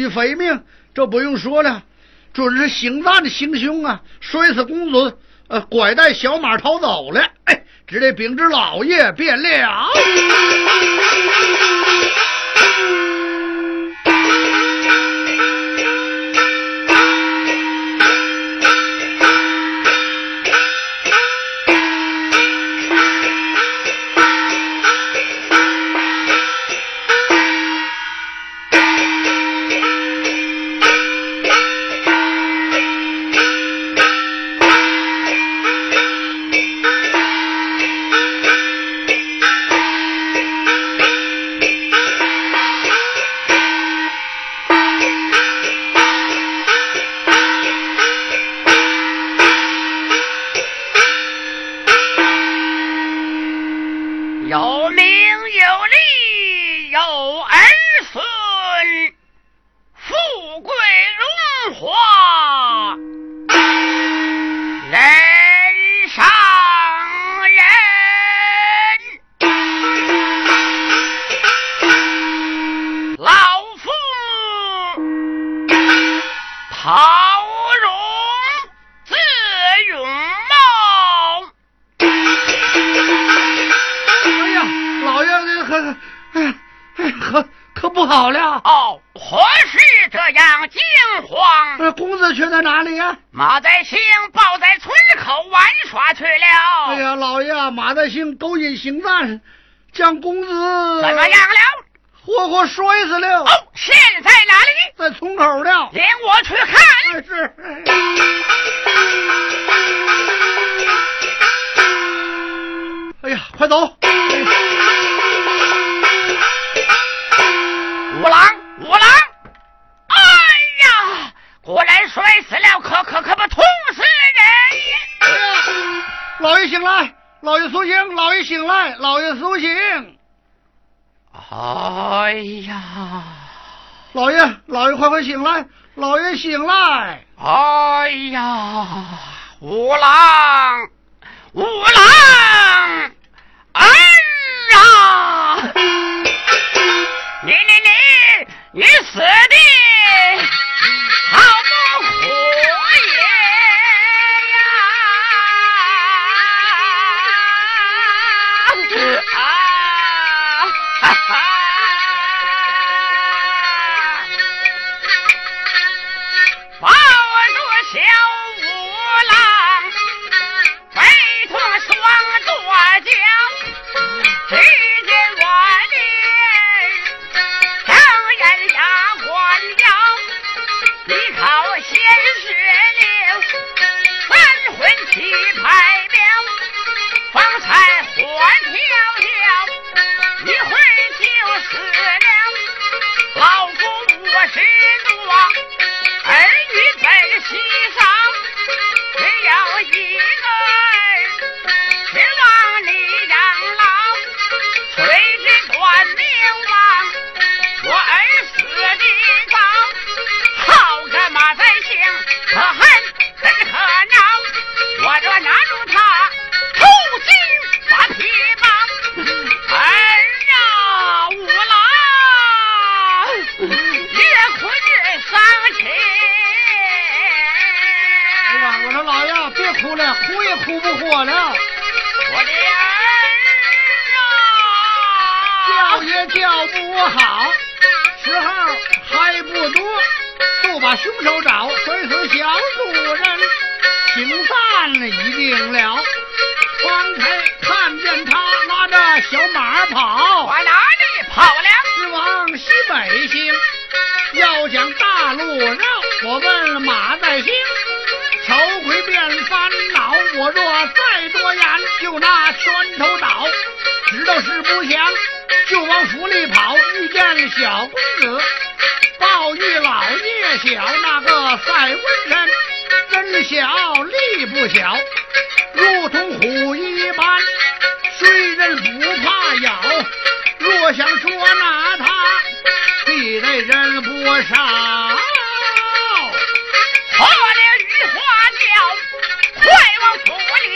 于非命，这不用说了，准是行赞的行凶啊！摔死公子，呃，拐带小马逃走了，哎，只得禀知老爷便了。姓赞，将公子怎么样了？活活摔死了。哦，现在哪里？在村口了。领我去看。是。哎呀，快走！五郎，五郎！哎呀，果然摔死了，可可可不痛死人！老爷醒来。老爷苏醒，老爷醒来，老爷苏醒。哎呀，老爷，老爷快快醒来，老爷醒来。哎呀，五郎，五郎，哎呀，你你你你死的好世间万年上言下管教你靠先学了三魂七魄了方才换飘了一回就死了老公我是东儿女在西上了。我的儿啊，叫也叫不好，时候还不多，就把凶手找，摔死小主人，行犯已定了。方才看见他拉着小马跑，往哪里跑了？是往西北行。要讲大路绕，我问马在行，是不想，就往府里跑。遇见了小公子，报遇老爷小，那个赛文人，人小力不小，如同虎一般，谁人不怕咬？若想捉拿他。必得人不少，破了玉花轿，快往府里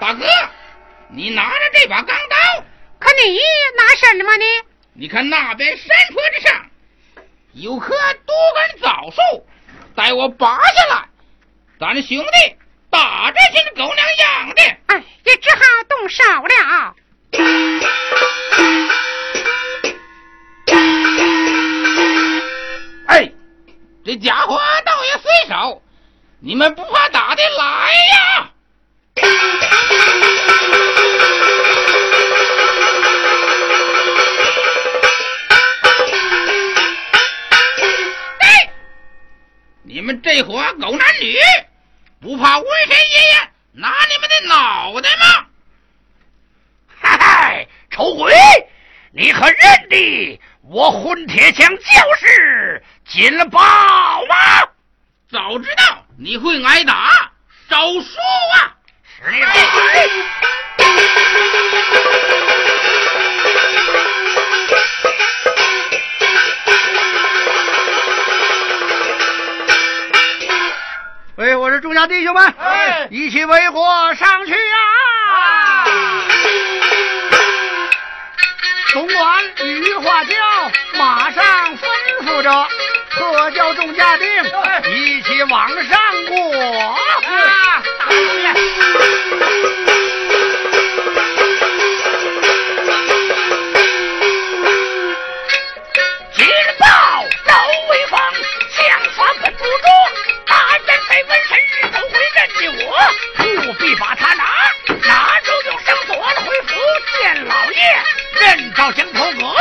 大哥你拿着这把钢刀可你拿什么呢你看那边山坡之上有棵多根枣树待我拔下来咱兄弟打这些狗娘养的哎也只好动手了这家伙倒也随手，你们不怕打的来呀！哎，你们这伙狗男女，不怕瘟神爷爷拿你们的脑袋吗？嗨嗨，丑鬼，你可认得我混铁枪教士金宝吗？早知道你会挨打，少说啊！是你老鬼！喂，我是众家弟兄们，哎一起为火上去啊！总管羽化教马上吩咐着，特叫众家丁一起往上过啊！大爷金豹赵威风，枪法本不住，大人非纹身都会认得我，不必把他，拿认着江头哥，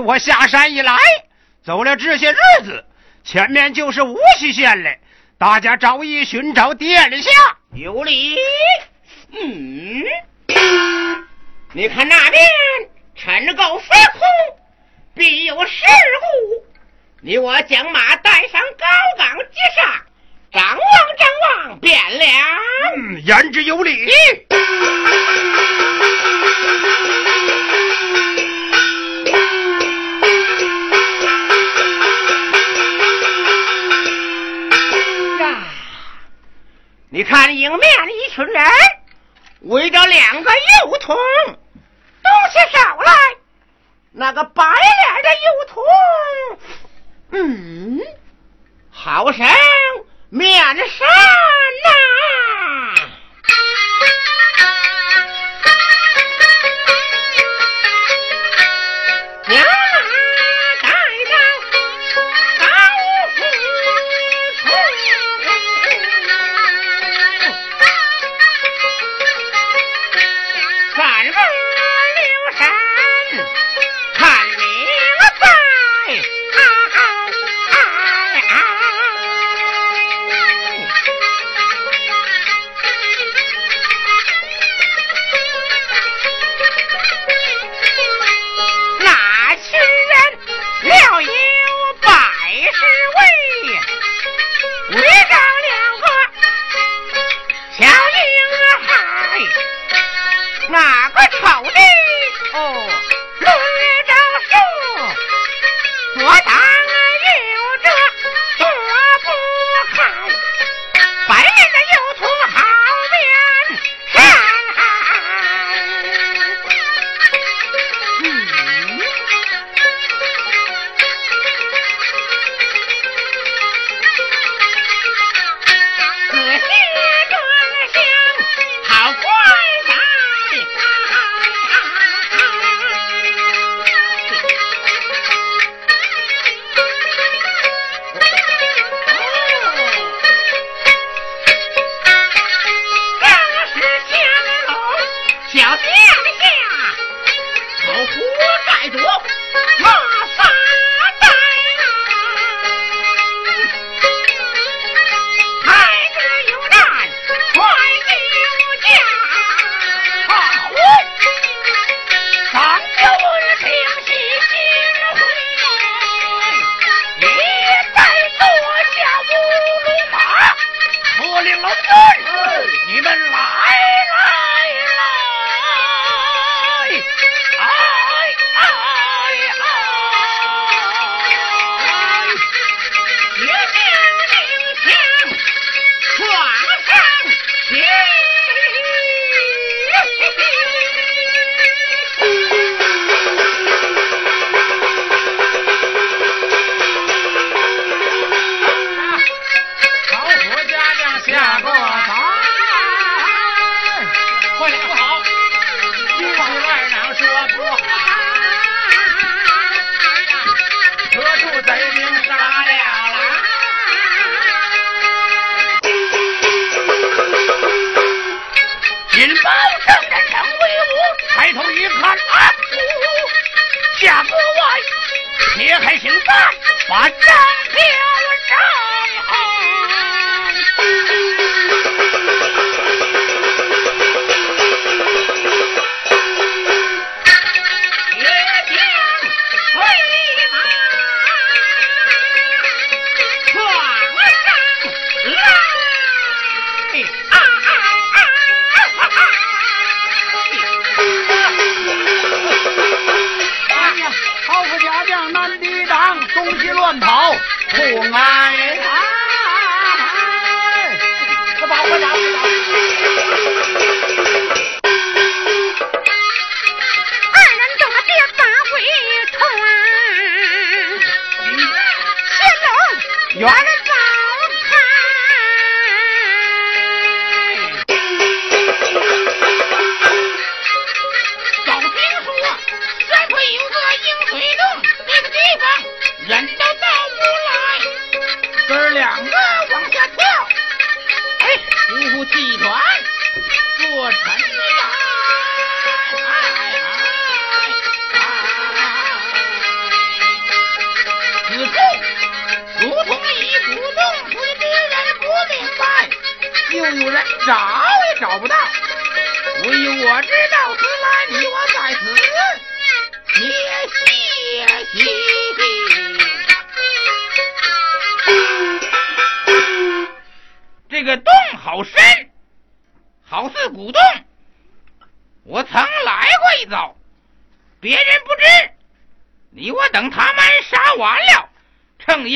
我下山以来，走了这些日子，前面就是无锡县了。大家着意寻找殿下，有理。嗯，你看那边尘垢飞空，必有事故。你我将马带上高岗之上，张望张望变了。嗯，言之有理。你看迎面的一群人围着两个幼童，东西少来，那个白脸的幼童，嗯，好生面杀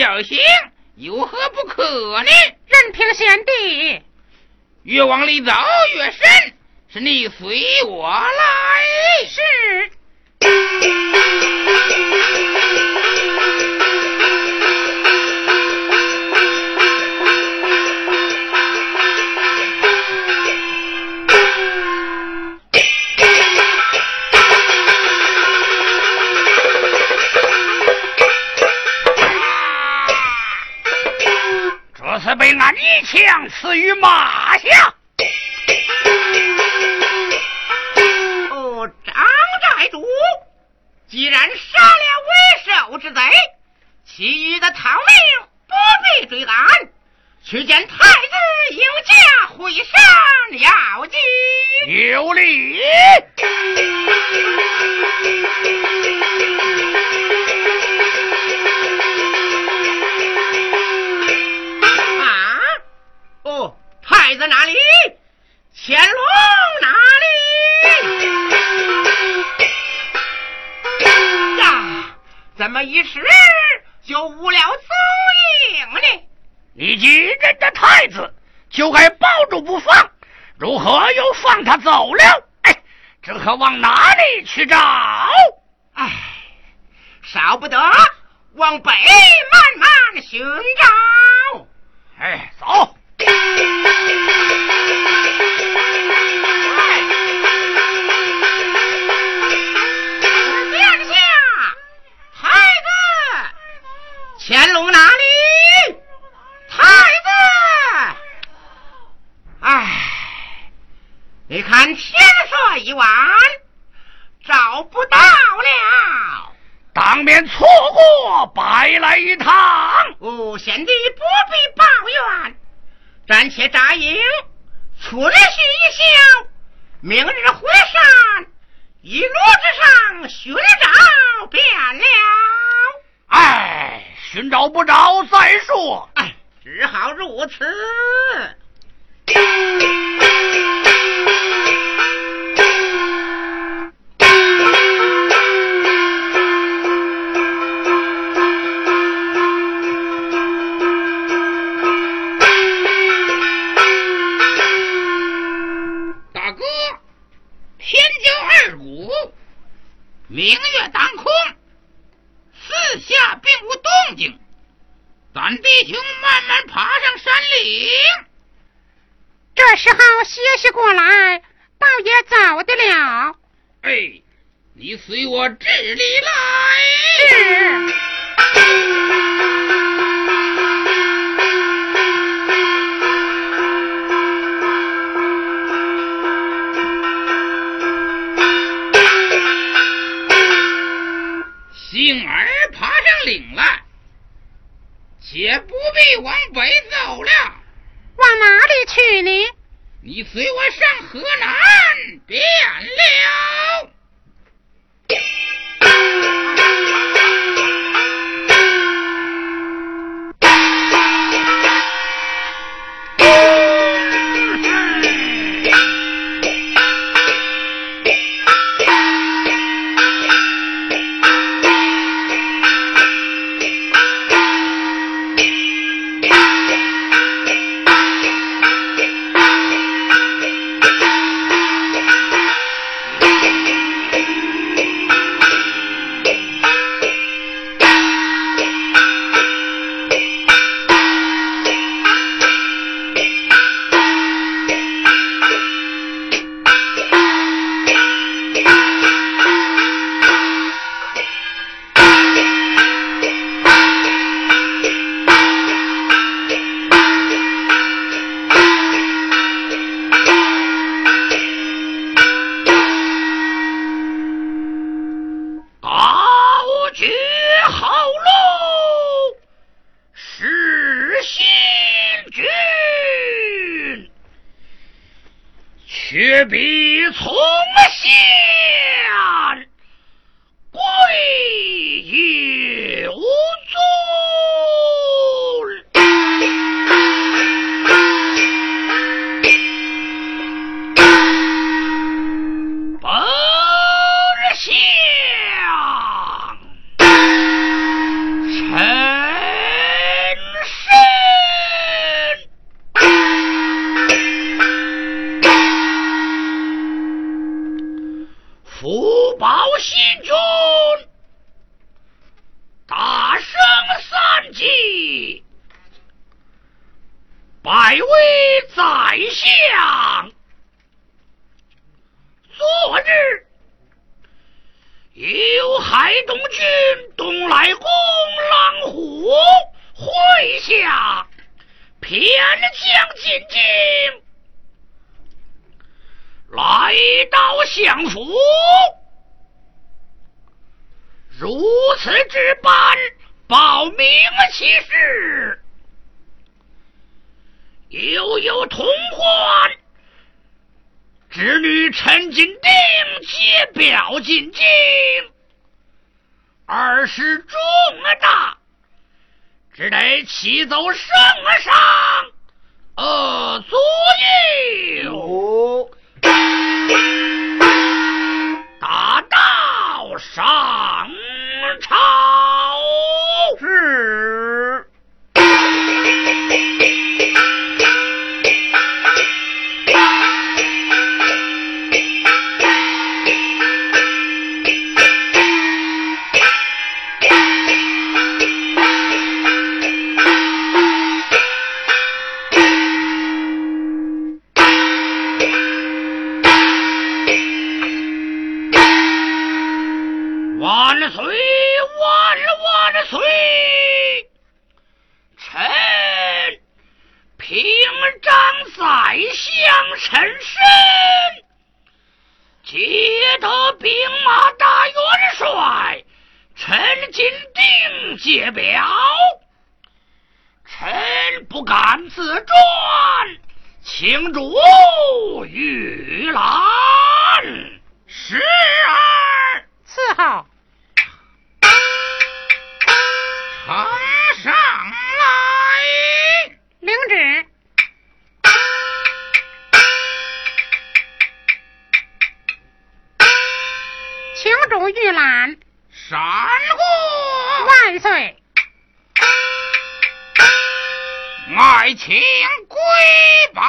小心，有何不可呢？任凭贤弟。越往里走越深，是你随我来。是。一枪刺于马下。哦，张寨主，既然杀了为首之贼，其余的逃命不必追赶，去见太子有驾会上要紧。有礼。太子哪里？乾隆哪里？呀，怎么一时就无了踪影呢？你既认得太子，就该抱住不放，如何又放他走了？哎，这可往哪里去找？哎，少不得往北慢慢寻找。哎，走。乾隆哪里？太子，哎，你看天色已晚，找不到了，当面错过，白来一趟。哦，贤弟不必抱怨。暂且扎营，存续一宵。明日回山，一路之上寻找便了。哎，寻找不着再说。哎，只好如此。大哥，天将二鼓明月当空，四下并无动静，咱弟兄慢慢爬上山岭。这时候歇息过来，倒也早的了。哎，你随我这里来。是。随我上河南急走圣啊上。金定解表，臣不敢自传，请主御览。十二伺候，呈上来，领旨。请主御览。啥。岁，爱情归宝。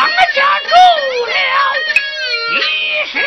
咱们家住了一室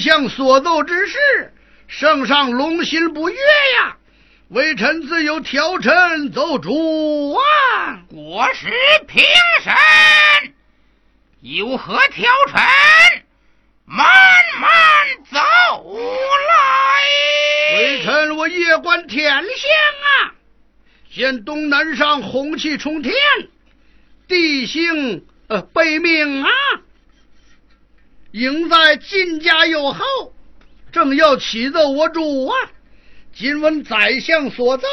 相所奏之事，圣上龙心不悦呀！微臣自有调臣奏主啊！国师平身，有何调臣？慢慢走来。微臣我夜观天象啊，见东南上红气冲天，地星呃悲命啊。应在晋家有后，正要启奏我主啊！今闻宰相所奏，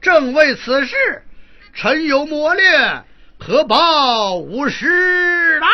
正为此事，臣有磨练，可报无失啊。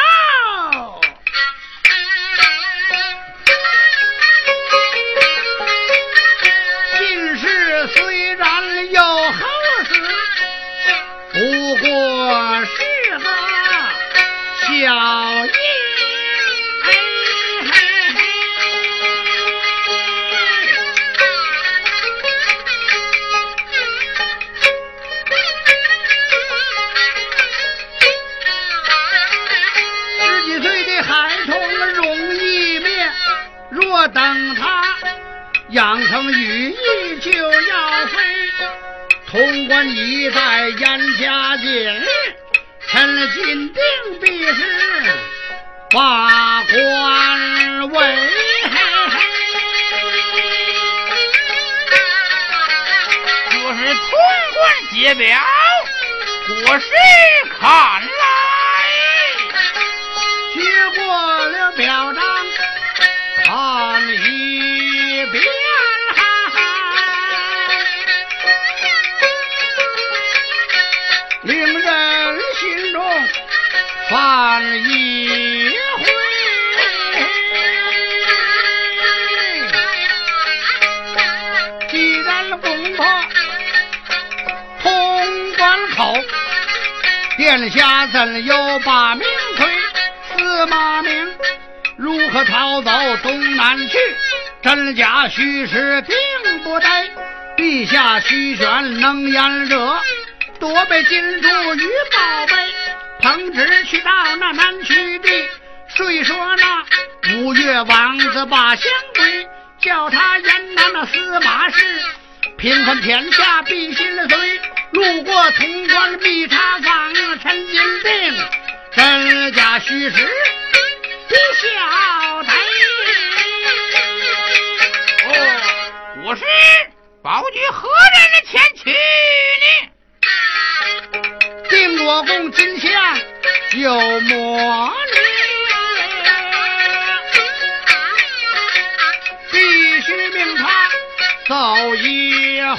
等他养成羽翼就要飞，潼关一带严加紧，趁进兵必是把关围。就是潼关解表，国师看来，接过了表彰。看一遍，令人心中烦一回。既然攻破潼关口，殿下怎又把命推？司马明如何逃走东南去？真假虚实并不得。陛下虚选能言热，多备金珠与宝贝。彭旨去到那南曲地，虽说那五岳王子把相归，叫他言那那司马氏，平分天下必心随。路过潼关必查访，陈金定真假虚实不晓得。哦，我是保举何人的前去呢？定国公金相有魔力，必须命他走一回。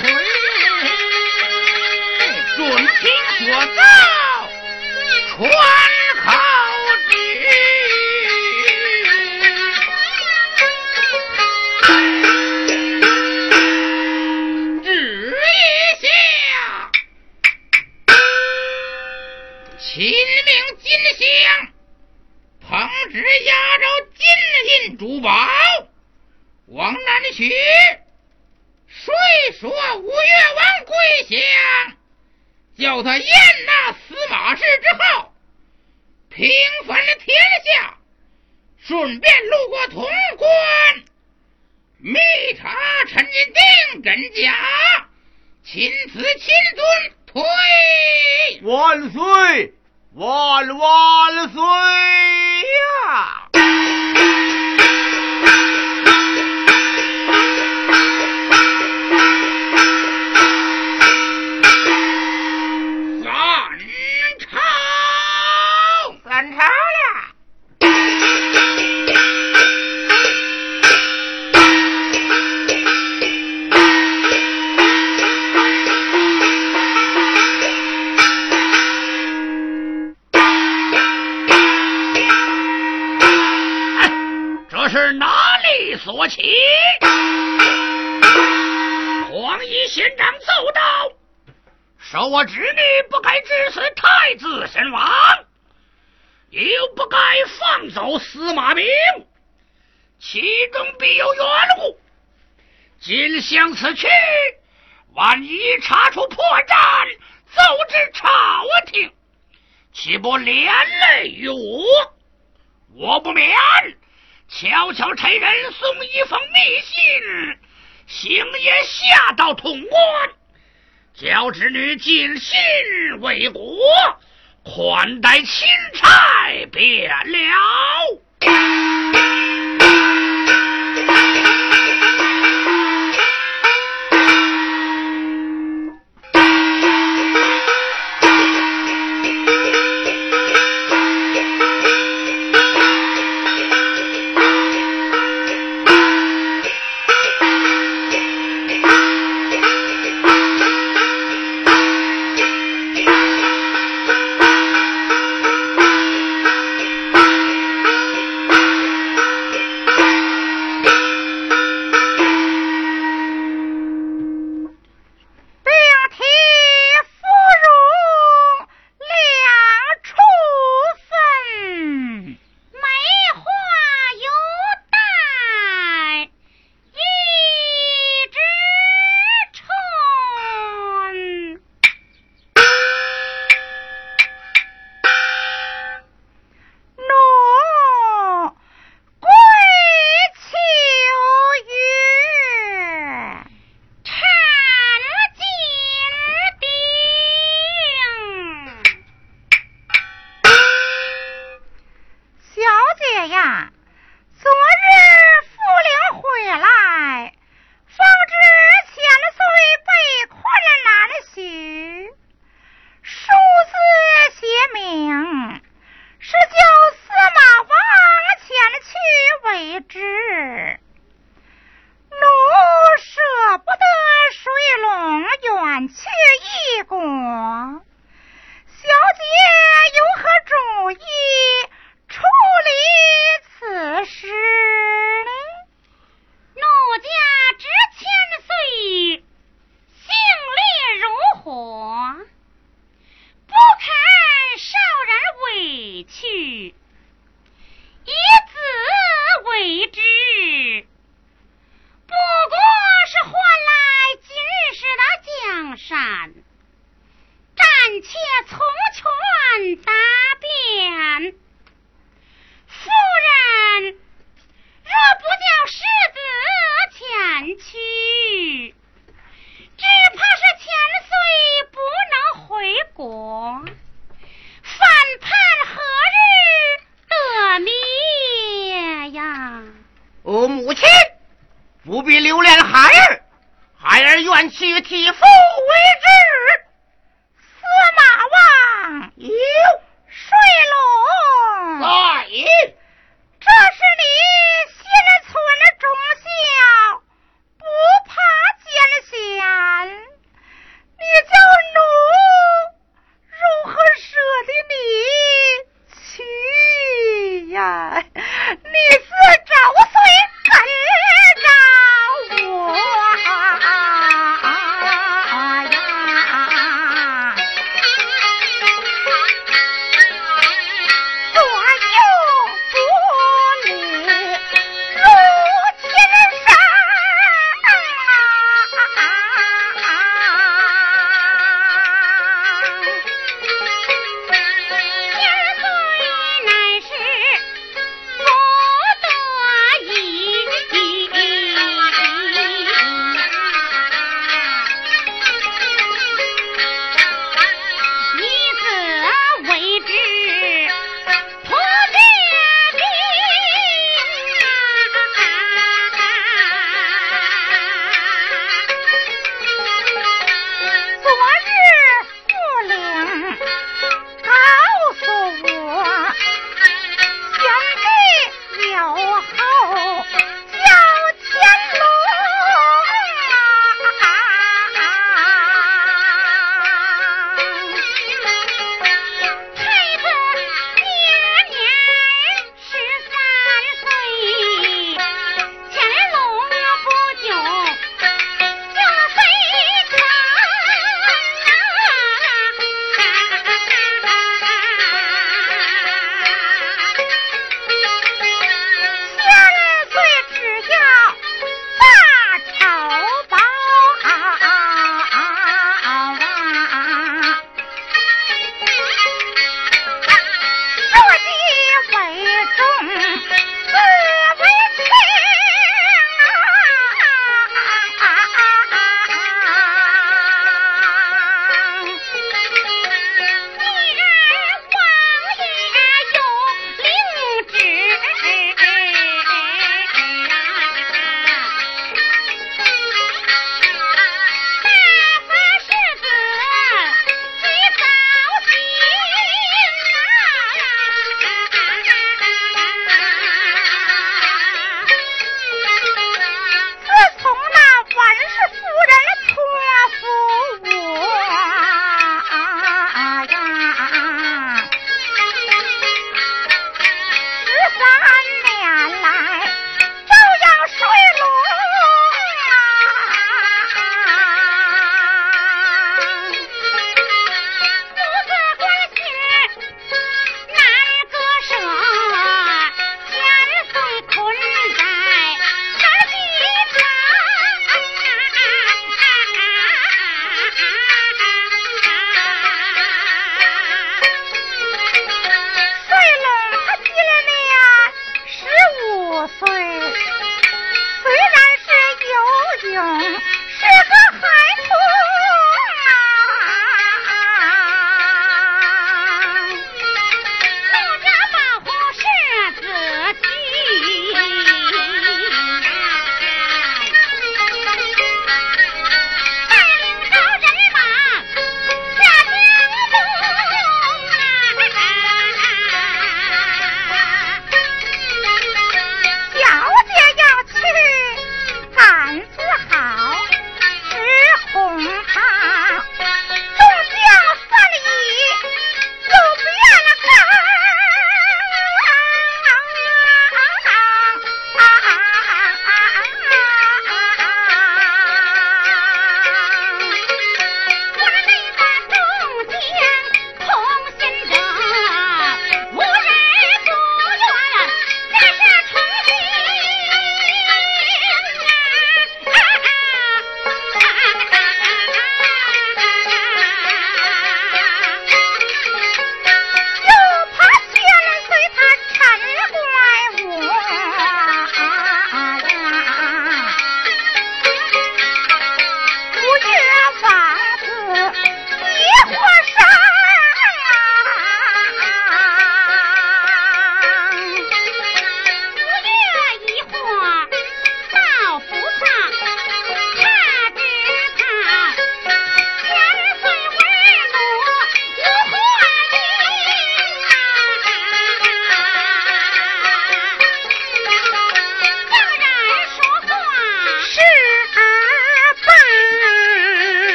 准听所奏，传彭旨押着金银珠宝往南去。虽说五岳王归降，叫他验那司马氏之后，平分了天下，顺便路过潼关，密查陈金定真假，亲此钦遵推。万岁，万万岁呀！是哪里所起？黄衣县长奏道：“受我之女不该致死太子身亡，又不该放走司马明，其中必有缘故。今向此去，万一查出破绽，奏至朝廷，岂不连累于我？我不免。”悄悄差人送一封密信，星爷下到潼关，叫侄女尽心为国，款待钦差便了。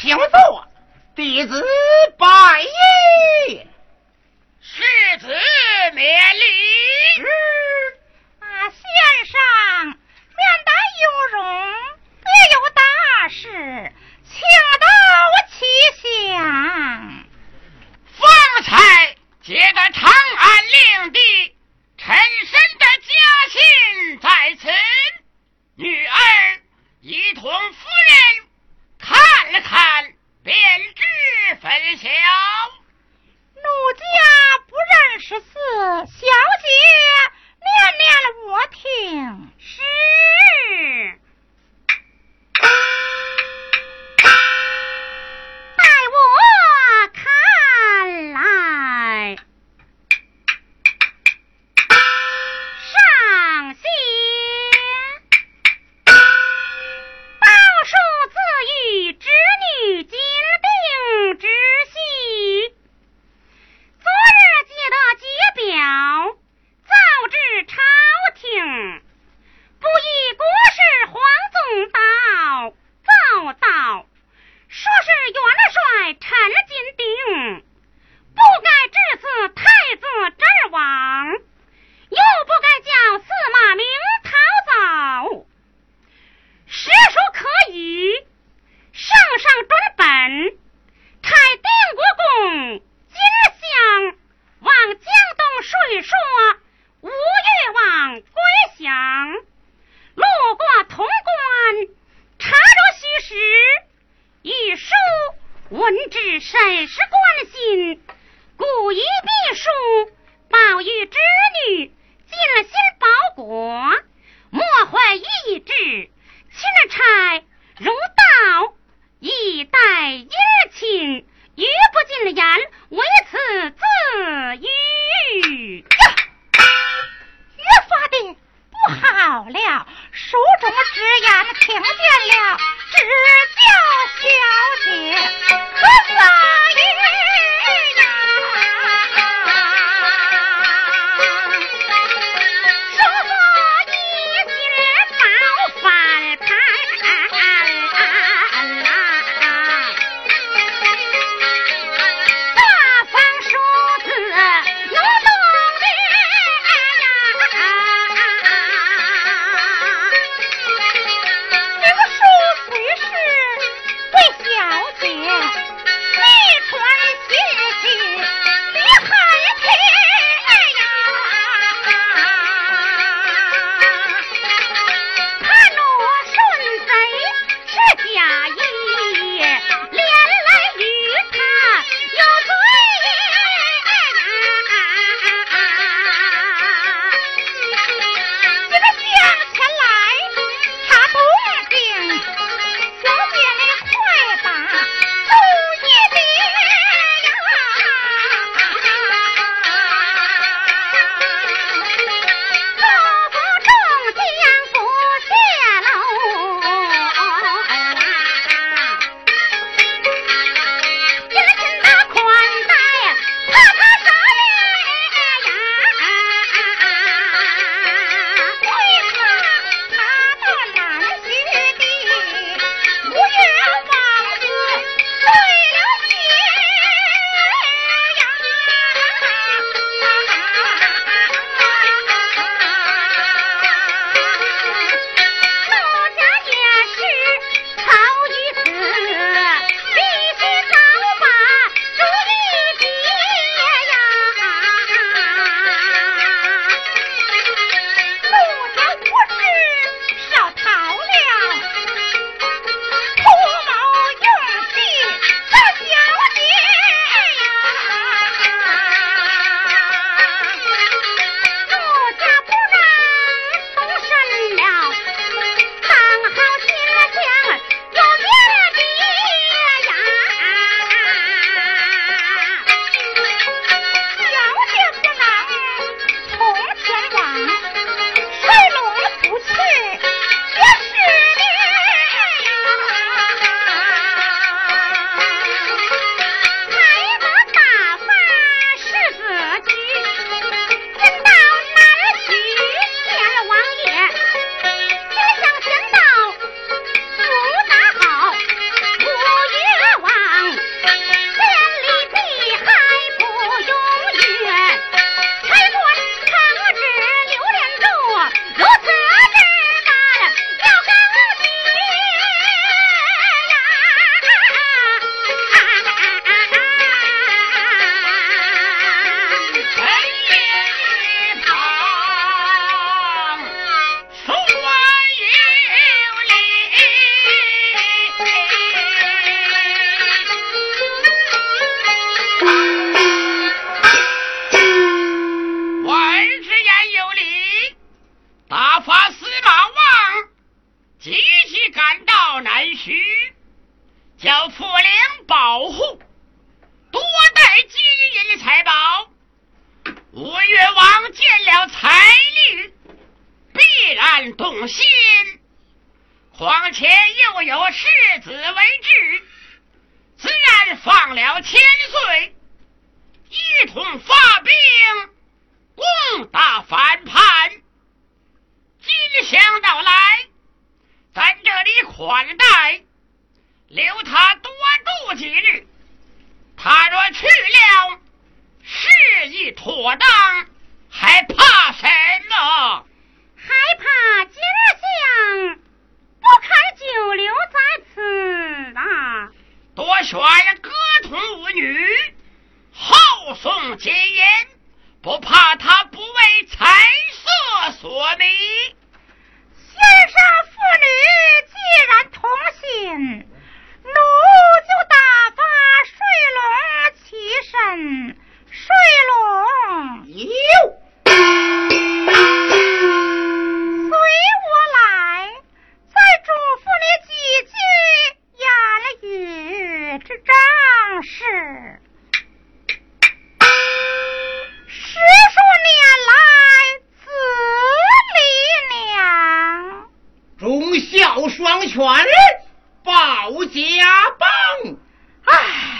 请坐，弟子拜也。世子免礼。啊，先生，面带有容，别有大事，请到其详。方才接得长安令弟陈深的家信在此，女儿一同夫人看了看，便知分晓。奴家不认识字，小姐念念我听。是。待我看来，上写报数自与侄女金定之喜。昨日接的节表，奏至朝廷，不依国事皇宗道，奏道说是元帅陈金定不该致赐太子之王，又不该叫司马明逃走。实属可以，圣上准本，差定国公。金香往江东睡说，吴越王归降，路过潼关，查着虚实，一书文之甚是关心，故一秘书报与侄女，尽了新包裹，莫怀意志，钦差如道，以待姻亲。语不尽言，为此自语。呀，越发的不好了，书中之言听见了，只叫小姐何所语呀？立即赶到南徐，叫府领保护，多带金银财宝。吴越王见了财力，必然动心。况且又有世子为质，自然放了千岁，一同发兵攻打反叛。今想到来，咱这里款待，留他多住几日。他若去了，事宜妥当，还怕什么？还怕今儿想不堪久留在此啊！多选歌童舞女，好送金银，不怕他不为财色所迷。先生父女既然同心，奴就打发水龙起身。水龙，有，随我来，再嘱咐你几句言语之正事。孝双全，保家邦。唉。